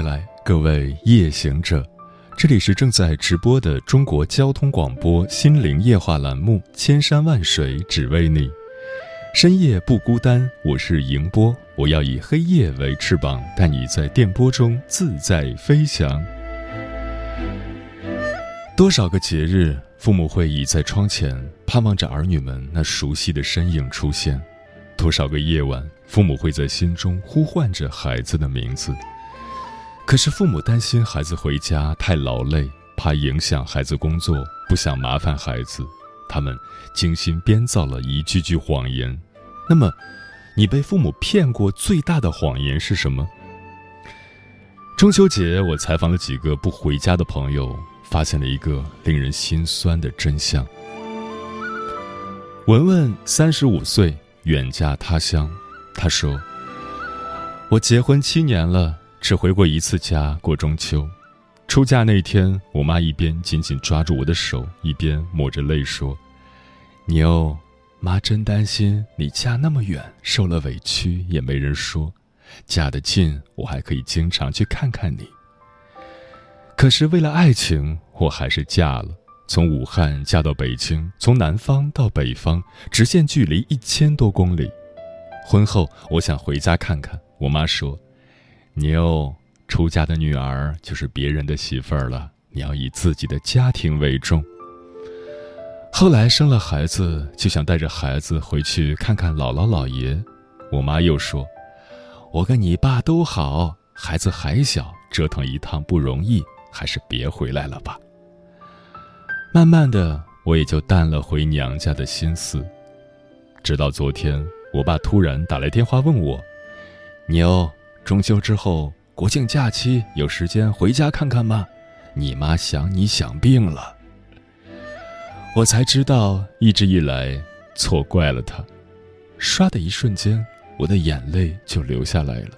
来，各位夜行者，这里是正在直播的中国交通广播心灵夜话栏目《千山万水只为你》，深夜不孤单，我是迎波，我要以黑夜为翅膀，带你在电波中自在飞翔。多少个节日，父母会倚在窗前，盼望着儿女们那熟悉的身影出现；多少个夜晚，父母会在心中呼唤着孩子的名字。可是父母担心孩子回家太劳累，怕影响孩子工作，不想麻烦孩子，他们精心编造了一句句谎言。那么，你被父母骗过最大的谎言是什么？中秋节，我采访了几个不回家的朋友，发现了一个令人心酸的真相。文文三十五岁，远嫁他乡，她说：“我结婚七年了。”只回过一次家过中秋，出嫁那天，我妈一边紧紧抓住我的手，一边抹着泪说：“妞，妈真担心你嫁那么远，受了委屈也没人说；嫁得近，我还可以经常去看看你。可是为了爱情，我还是嫁了。从武汉嫁到北京，从南方到北方，直线距离一千多公里。婚后，我想回家看看，我妈说。”妞，出嫁的女儿就是别人的媳妇儿了，你要以自己的家庭为重。后来生了孩子，就想带着孩子回去看看姥姥姥爷。我妈又说：“我跟你爸都好，孩子还小，折腾一趟不容易，还是别回来了吧。”慢慢的，我也就淡了回娘家的心思。直到昨天，我爸突然打来电话问我：“妞。”中秋之后，国庆假期有时间回家看看吗？你妈想你想病了。我才知道，一直以来错怪了她。唰的一瞬间，我的眼泪就流下来了。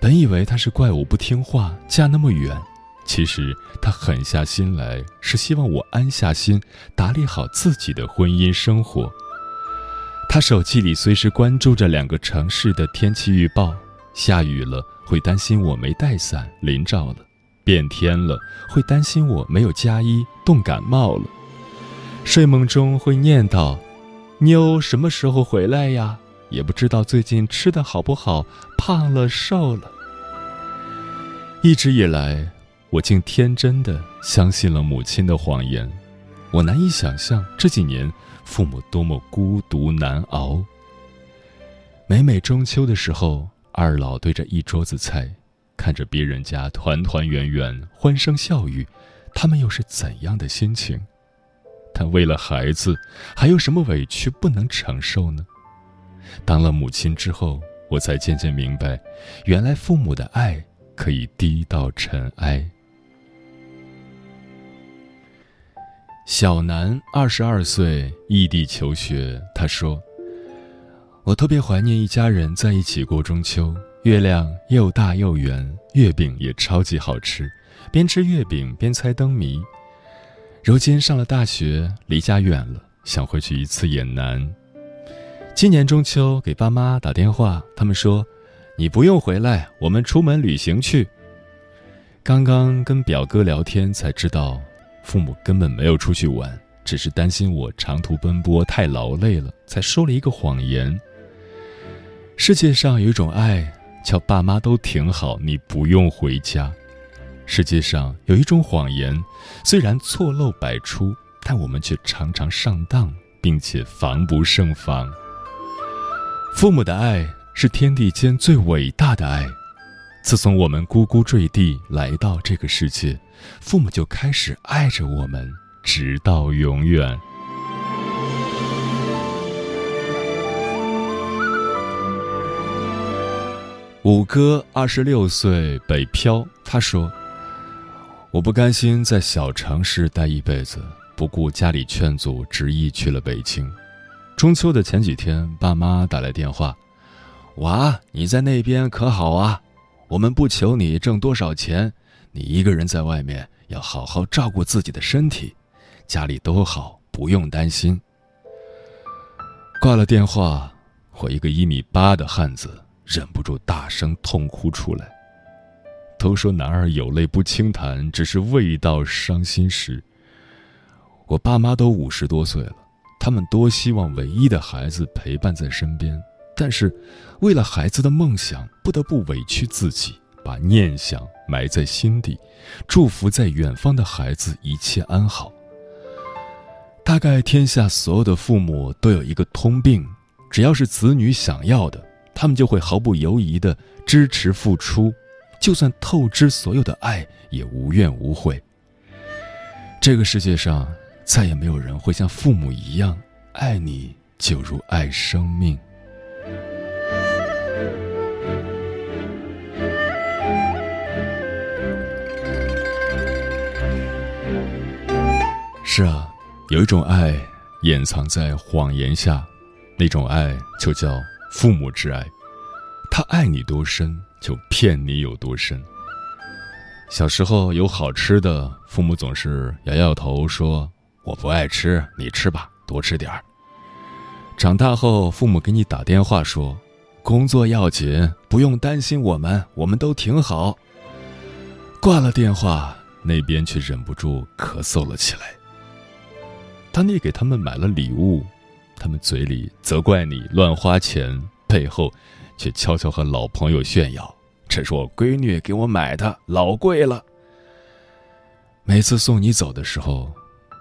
本以为她是怪我不听话，嫁那么远，其实她狠下心来，是希望我安下心，打理好自己的婚姻生活。她手机里随时关注着两个城市的天气预报。下雨了，会担心我没带伞淋着了；变天了，会担心我没有加衣冻感冒了。睡梦中会念叨：“妞什么时候回来呀？”也不知道最近吃的好不好，胖了瘦了。一直以来，我竟天真的相信了母亲的谎言。我难以想象这几年父母多么孤独难熬。每每中秋的时候。二老对着一桌子菜，看着别人家团团圆圆、欢声笑语，他们又是怎样的心情？但为了孩子，还有什么委屈不能承受呢？当了母亲之后，我才渐渐明白，原来父母的爱可以低到尘埃。小南二十二岁，异地求学，他说。我特别怀念一家人在一起过中秋，月亮又大又圆，月饼也超级好吃，边吃月饼边猜灯谜。如今上了大学，离家远了，想回去一次也难。今年中秋给爸妈打电话，他们说：“你不用回来，我们出门旅行去。”刚刚跟表哥聊天才知道，父母根本没有出去玩，只是担心我长途奔波太劳累了，才说了一个谎言。世界上有一种爱，叫爸妈都挺好，你不用回家。世界上有一种谎言，虽然错漏百出，但我们却常常上当，并且防不胜防。父母的爱是天地间最伟大的爱。自从我们呱呱坠地来到这个世界，父母就开始爱着我们，直到永远。五哥二十六岁，北漂。他说：“我不甘心在小城市待一辈子，不顾家里劝阻，执意去了北京。中秋的前几天，爸妈打来电话：‘娃，你在那边可好啊？我们不求你挣多少钱，你一个人在外面要好好照顾自己的身体，家里都好，不用担心。’挂了电话，我一个一米八的汉子。”忍不住大声痛哭出来。都说男儿有泪不轻弹，只是未到伤心时。我爸妈都五十多岁了，他们多希望唯一的孩子陪伴在身边，但是为了孩子的梦想，不得不委屈自己，把念想埋在心底，祝福在远方的孩子一切安好。大概天下所有的父母都有一个通病，只要是子女想要的。他们就会毫不犹豫地支持付出，就算透支所有的爱也无怨无悔。这个世界上再也没有人会像父母一样爱你，就如爱生命。是啊，有一种爱掩藏在谎言下，那种爱就叫。父母之爱，他爱你多深，就骗你有多深。小时候有好吃的，父母总是摇摇头说：“我不爱吃，你吃吧，多吃点儿。”长大后，父母给你打电话说：“工作要紧，不用担心我们，我们都挺好。”挂了电话，那边却忍不住咳嗽了起来。当你给他们买了礼物。他们嘴里责怪你乱花钱，背后却悄悄和老朋友炫耀：“这是我闺女给我买的，老贵了。”每次送你走的时候，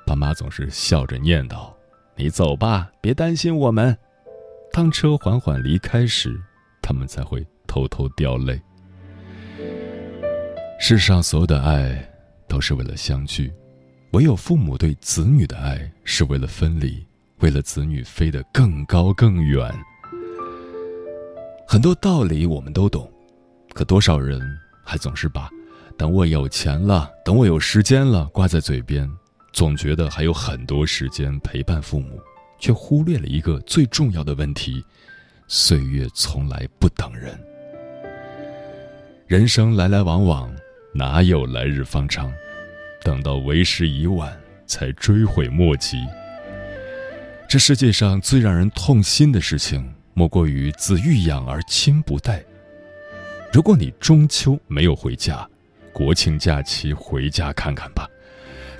爸妈总是笑着念叨：“你走吧，别担心我们。”当车缓缓离开时，他们才会偷偷掉泪。世上所有的爱都是为了相聚，唯有父母对子女的爱是为了分离。为了子女飞得更高更远，很多道理我们都懂，可多少人还总是把“等我有钱了，等我有时间了”挂在嘴边，总觉得还有很多时间陪伴父母，却忽略了一个最重要的问题：岁月从来不等人，人生来来往往，哪有来日方长？等到为时已晚，才追悔莫及。这世界上最让人痛心的事情，莫过于子欲养而亲不待。如果你中秋没有回家，国庆假期回家看看吧，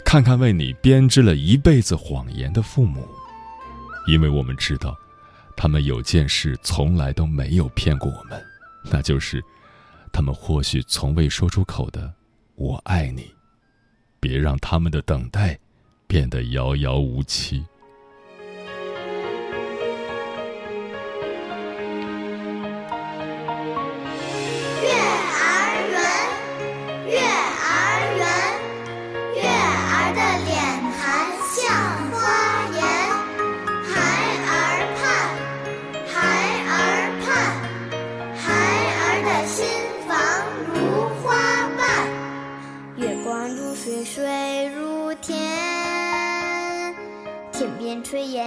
看看为你编织了一辈子谎言的父母，因为我们知道，他们有件事从来都没有骗过我们，那就是，他们或许从未说出口的“我爱你”。别让他们的等待，变得遥遥无期。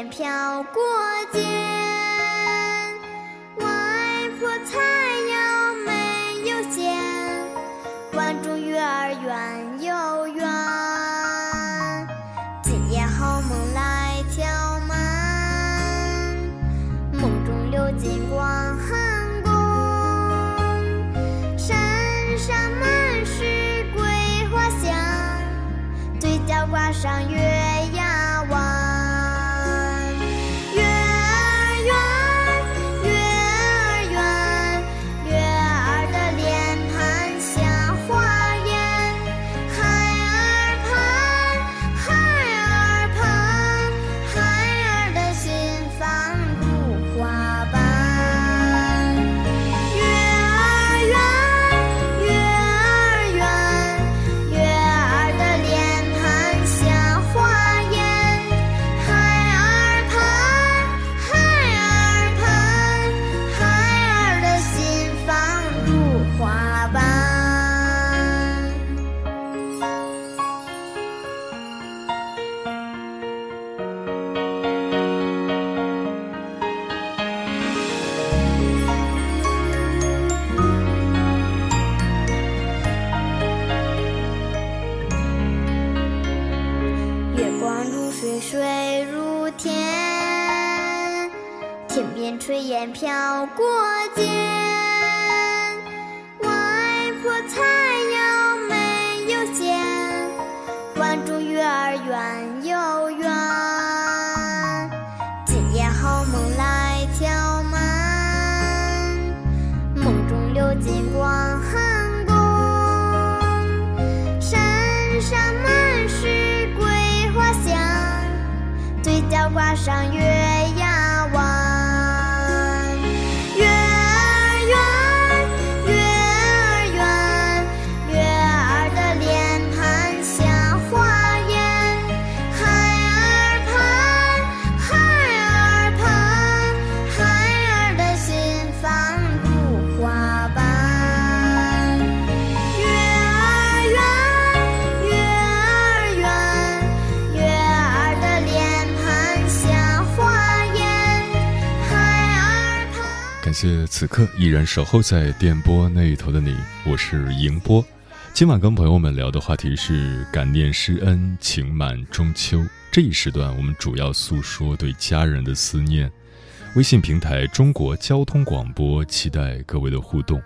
飘过肩，水，水如天，天边炊烟飘过肩。外婆菜上月谢此刻依然守候在电波那一头的你，我是迎波。今晚跟朋友们聊的话题是感念师恩，情满中秋。这一时段我们主要诉说对家人的思念。微信平台中国交通广播，期待各位的互动。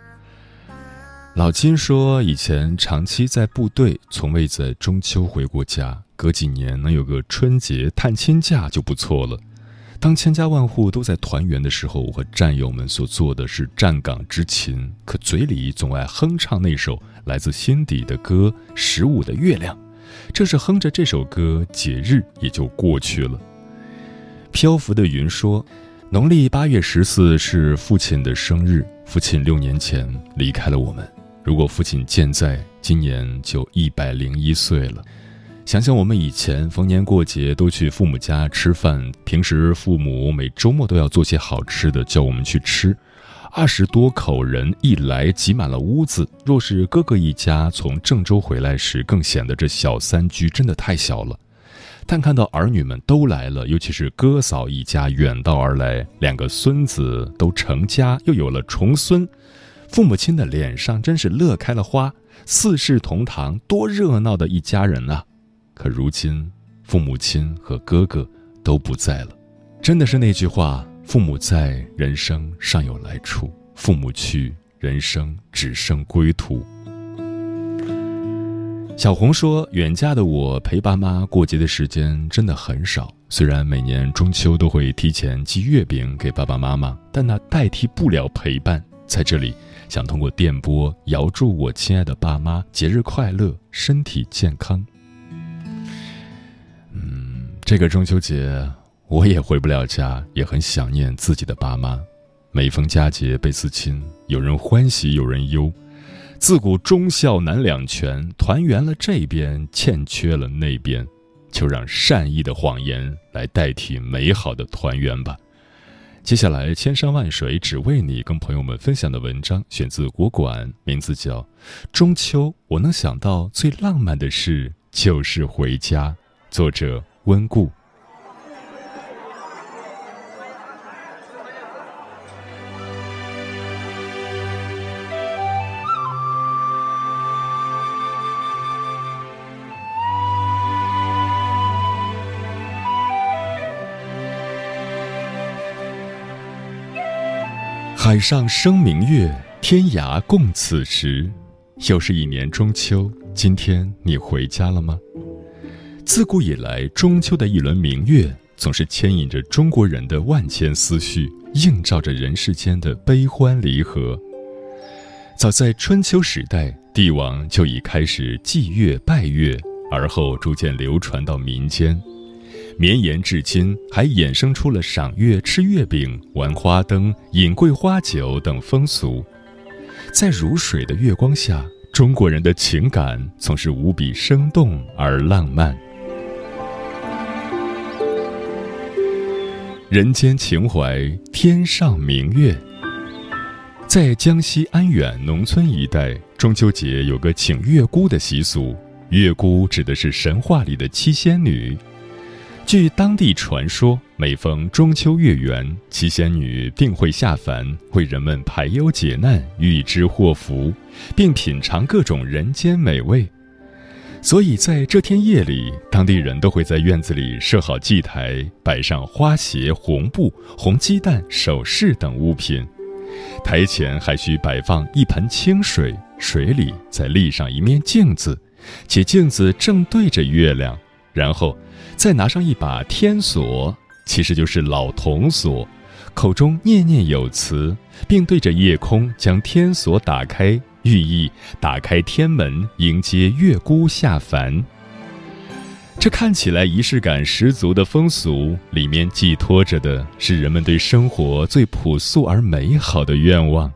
老金说，以前长期在部队，从未在中秋回过家，隔几年能有个春节探亲假就不错了。当千家万户都在团圆的时候，我和战友们所做的是站岗执勤，可嘴里总爱哼唱那首来自心底的歌《十五的月亮》。正是哼着这首歌，节日也就过去了。漂浮的云说，农历八月十四是父亲的生日，父亲六年前离开了我们。如果父亲健在，今年就一百零一岁了。想想我们以前逢年过节都去父母家吃饭，平时父母每周末都要做些好吃的叫我们去吃，二十多口人一来挤满了屋子。若是哥哥一家从郑州回来时，更显得这小三居真的太小了。但看到儿女们都来了，尤其是哥嫂一家远道而来，两个孙子都成家，又有了重孙，父母亲的脸上真是乐开了花，四世同堂，多热闹的一家人啊！可如今，父母亲和哥哥都不在了，真的是那句话：父母在，人生尚有来处；父母去，人生只剩归途。小红说：“远嫁的我陪爸妈过节的时间真的很少。虽然每年中秋都会提前寄月饼给爸爸妈妈，但那代替不了陪伴。在这里，想通过电波遥祝我亲爱的爸妈节日快乐，身体健康。”这个中秋节我也回不了家，也很想念自己的爸妈。每逢佳节倍思亲，有人欢喜有人忧。自古忠孝难两全，团圆了这边，欠缺了那边，就让善意的谎言来代替美好的团圆吧。接下来，千山万水只为你，跟朋友们分享的文章选自国馆，名字叫《中秋我能想到最浪漫的事就是回家》，作者温故。海上生明月，天涯共此时。又是一年中秋，今天你回家了吗？自古以来，中秋的一轮明月，总是牵引着中国人的万千思绪，映照着人世间的悲欢离合。早在春秋时代，帝王就已开始祭月拜月，而后逐渐流传到民间。绵延至今，还衍生出了赏月、吃月饼、玩花灯、饮桂花酒等风俗。在如水的月光下，中国人的情感总是无比生动而浪漫。人间情怀，天上明月。在江西安远农村一带，中秋节有个请月姑的习俗。月姑指的是神话里的七仙女。据当地传说，每逢中秋月圆，七仙女定会下凡，为人们排忧解难、预知祸福，并品尝各种人间美味。所以在这天夜里，当地人都会在院子里设好祭台，摆上花鞋、红布、红鸡蛋、首饰等物品。台前还需摆放一盆清水，水里再立上一面镜子，且镜子正对着月亮。然后，再拿上一把天锁，其实就是老铜锁，口中念念有词，并对着夜空将天锁打开。寓意打开天门，迎接月姑下凡。这看起来仪式感十足的风俗，里面寄托着的是人们对生活最朴素而美好的愿望。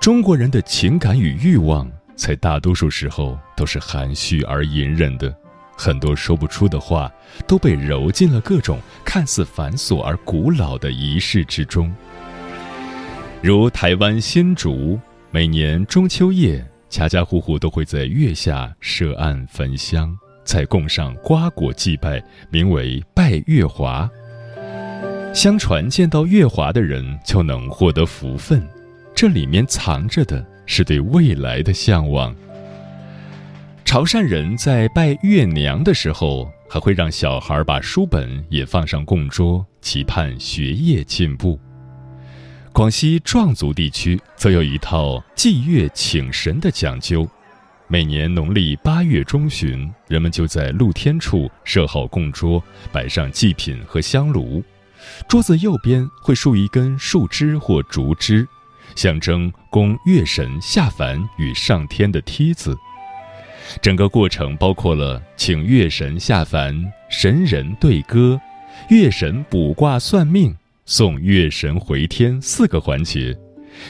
中国人的情感与欲望，在大多数时候都是含蓄而隐忍的，很多说不出的话，都被揉进了各种看似繁琐而古老的仪式之中。如台湾新竹。每年中秋夜，家家户户都会在月下设案焚香，再供上瓜果祭拜，名为拜月华。相传见到月华的人就能获得福分，这里面藏着的是对未来的向往。潮汕人在拜月娘的时候，还会让小孩把书本也放上供桌，期盼学业进步。广西壮族地区则有一套祭月请神的讲究，每年农历八月中旬，人们就在露天处设好供桌，摆上祭品和香炉，桌子右边会竖一根树枝或竹枝，象征供月神下凡与上天的梯子。整个过程包括了请月神下凡、神人对歌、月神卜卦算命。送月神回天四个环节，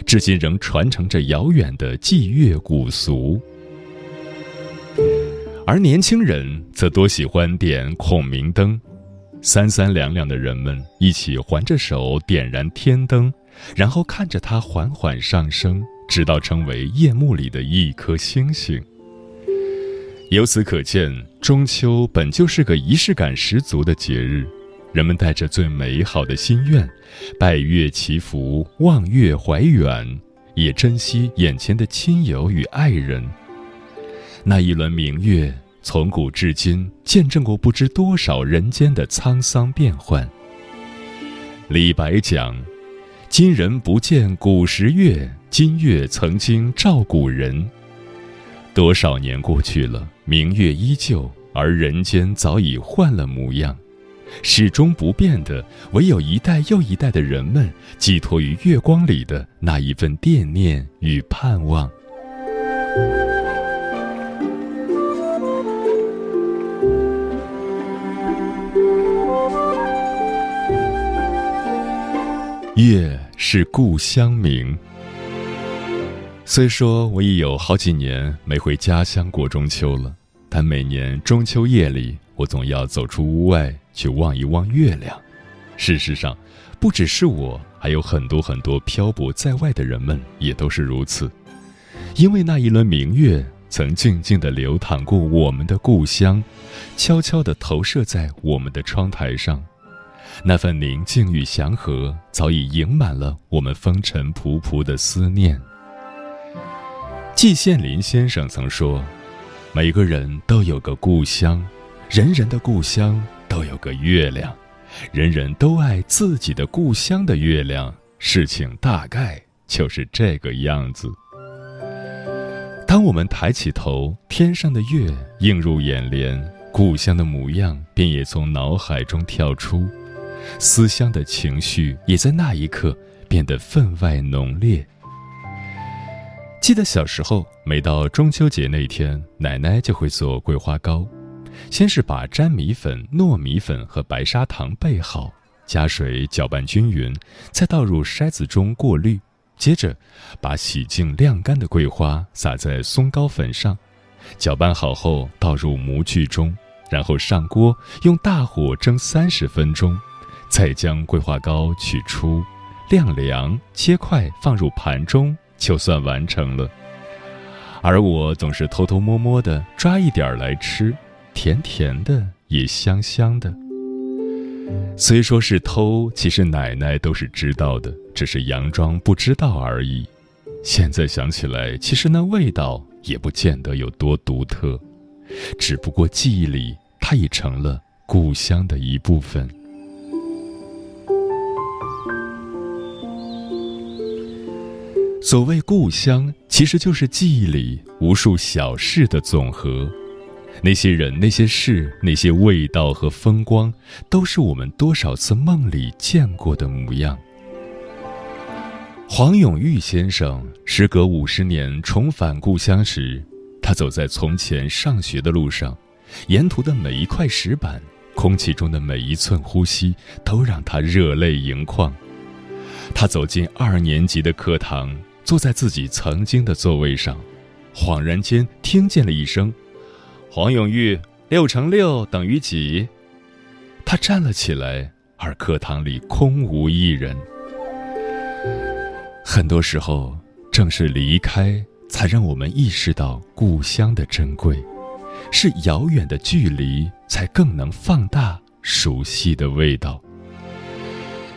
至今仍传承着遥远的祭月古俗。而年轻人则多喜欢点孔明灯，三三两两的人们一起环着手点燃天灯，然后看着它缓缓上升，直到成为夜幕里的一颗星星。由此可见，中秋本就是个仪式感十足的节日。人们带着最美好的心愿，拜月祈福，望月怀远，也珍惜眼前的亲友与爱人。那一轮明月，从古至今见证过不知多少人间的沧桑变幻。李白讲：“今人不见古时月，今月曾经照古人。”多少年过去了，明月依旧，而人间早已换了模样。始终不变的，唯有一代又一代的人们寄托于月光里的那一份惦念与盼望。月是故乡明。虽说我已有好几年没回家乡过中秋了，但每年中秋夜里，我总要走出屋外。去望一望月亮。事实上，不只是我，还有很多很多漂泊在外的人们也都是如此。因为那一轮明月曾静静地流淌过我们的故乡，悄悄地投射在我们的窗台上。那份宁静与祥和，早已盈满了我们风尘仆仆的思念。季羡林先生曾说：“每个人都有个故乡，人人的故乡。”都有个月亮，人人都爱自己的故乡的月亮。事情大概就是这个样子。当我们抬起头，天上的月映入眼帘，故乡的模样便也从脑海中跳出，思乡的情绪也在那一刻变得分外浓烈。记得小时候，每到中秋节那天，奶奶就会做桂花糕。先是把粘米粉、糯米粉和白砂糖备好，加水搅拌均匀，再倒入筛子中过滤。接着，把洗净晾干的桂花撒在松糕粉上，搅拌好后倒入模具中，然后上锅用大火蒸三十分钟，再将桂花糕取出，晾凉，切块放入盘中，就算完成了。而我总是偷偷摸摸地抓一点来吃。甜甜的，也香香的。虽说是偷，其实奶奶都是知道的，只是佯装不知道而已。现在想起来，其实那味道也不见得有多独特，只不过记忆里，它已成了故乡的一部分。所谓故乡，其实就是记忆里无数小事的总和。那些人、那些事、那些味道和风光，都是我们多少次梦里见过的模样。黄永玉先生时隔五十年重返故乡时，他走在从前上学的路上，沿途的每一块石板，空气中的每一寸呼吸，都让他热泪盈眶。他走进二年级的课堂，坐在自己曾经的座位上，恍然间听见了一声。黄永玉，六乘六等于几？他站了起来，而课堂里空无一人。很多时候，正是离开，才让我们意识到故乡的珍贵；是遥远的距离，才更能放大熟悉的味道。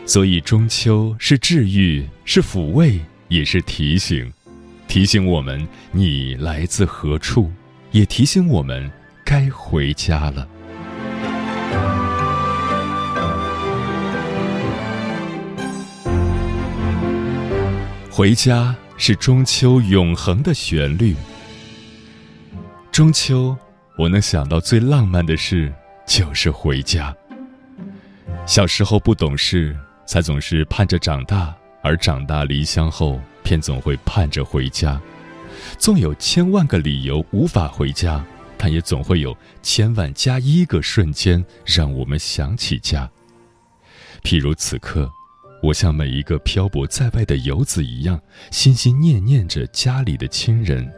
所以，中秋是治愈，是抚慰，也是提醒，提醒我们你来自何处。也提醒我们该回家了。回家是中秋永恒的旋律。中秋，我能想到最浪漫的事就是回家。小时候不懂事，才总是盼着长大；而长大离乡后，偏总会盼着回家。纵有千万个理由无法回家，但也总会有千万加一个瞬间让我们想起家。譬如此刻，我像每一个漂泊在外的游子一样，心心念念着家里的亲人。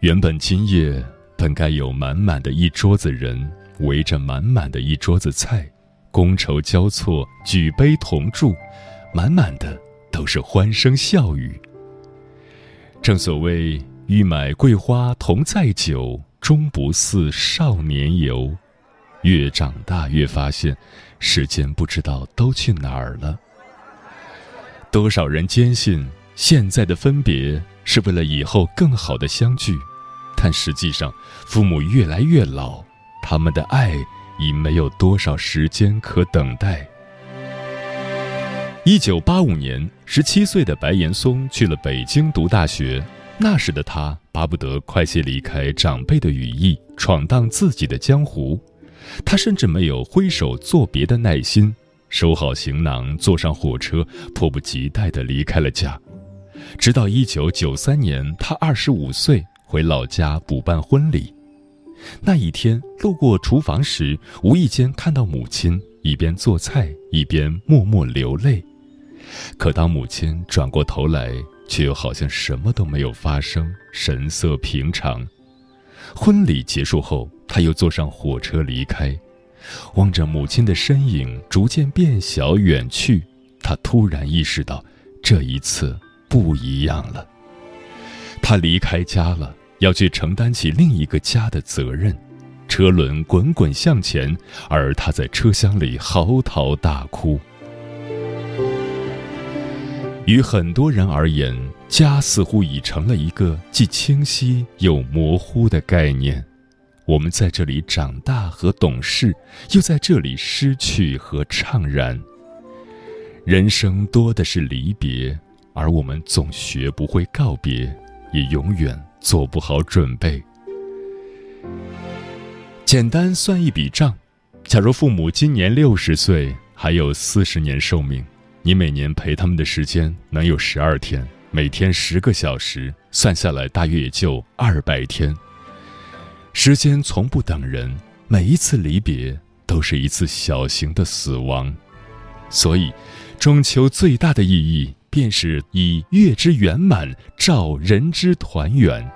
原本今夜本该有满满的一桌子人围着满满的一桌子菜，觥筹交错，举杯同祝，满满的都是欢声笑语。正所谓“欲买桂花同载酒，终不似少年游”。越长大越发现，时间不知道都去哪儿了。多少人坚信现在的分别是为了以后更好的相聚，但实际上，父母越来越老，他们的爱已没有多少时间可等待。一九八五年，十七岁的白岩松去了北京读大学。那时的他巴不得快些离开长辈的羽翼，闯荡自己的江湖。他甚至没有挥手作别的耐心，收好行囊，坐上火车，迫不及待地离开了家。直到一九九三年，他二十五岁，回老家补办婚礼。那一天，路过厨房时，无意间看到母亲一边做菜，一边默默流泪。可当母亲转过头来，却又好像什么都没有发生，神色平常。婚礼结束后，他又坐上火车离开，望着母亲的身影逐渐变小远去，他突然意识到，这一次不一样了。他离开家了，要去承担起另一个家的责任。车轮滚滚向前，而他在车厢里嚎啕大哭。于很多人而言，家似乎已成了一个既清晰又模糊的概念。我们在这里长大和懂事，又在这里失去和怅然。人生多的是离别，而我们总学不会告别，也永远做不好准备。简单算一笔账：假如父母今年六十岁，还有四十年寿命。你每年陪他们的时间能有十二天，每天十个小时，算下来大约也就二百天。时间从不等人，每一次离别都是一次小型的死亡。所以，中秋最大的意义便是以月之圆满照人之团圆。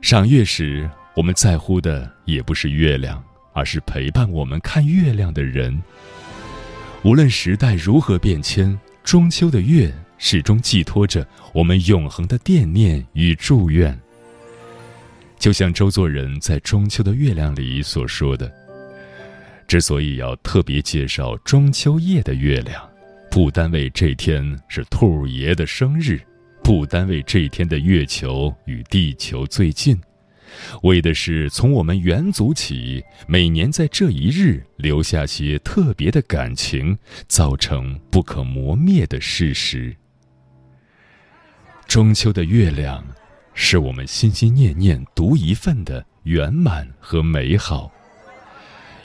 赏月时，我们在乎的也不是月亮，而是陪伴我们看月亮的人。无论时代如何变迁，中秋的月始终寄托着我们永恒的惦念与祝愿。就像周作人在《中秋的月亮》里所说的：“之所以要特别介绍中秋夜的月亮，不单为这天是兔爷的生日，不单为这天的月球与地球最近，为的是从我们元祖起，每年在这一日留下些特别的感情，造成不可磨灭的事实。中秋的月亮，是我们心心念念独一份的圆满和美好。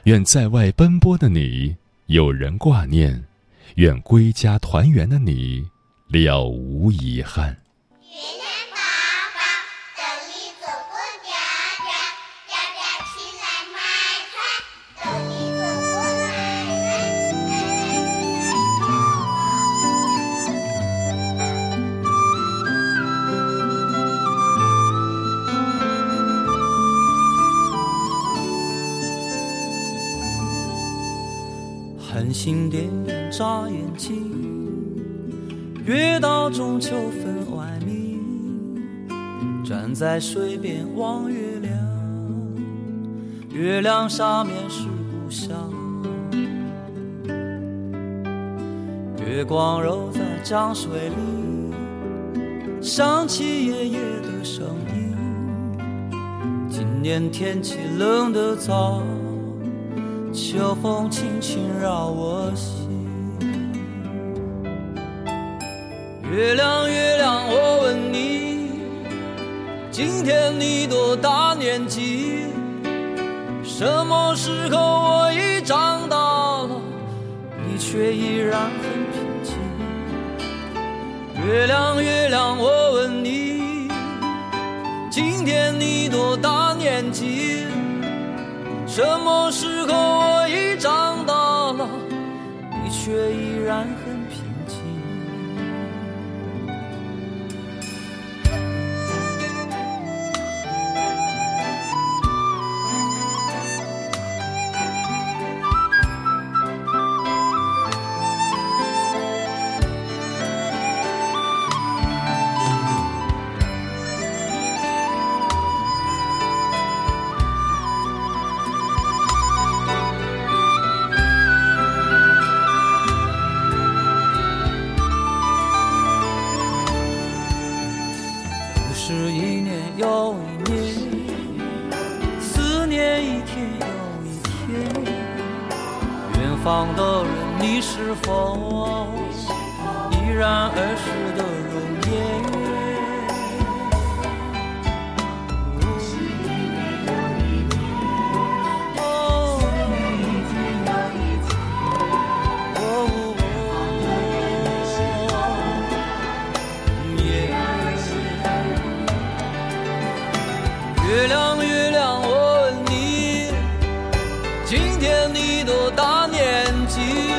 愿在外奔波的你有人挂念，愿归家团圆的你了无遗憾。繁星点点眨眼睛，月到中秋分外明。站在水边望月亮，月亮下面是故乡。月光揉在江水里，想起爷爷的声音。今年天气冷得早。秋风轻轻绕我心，月亮月亮，我问你，今天你多大年纪？什么时候我已长大了，你却依然很平静？月亮月亮，我问你，今天你多大年纪？什么时候我已长大了，你却依然什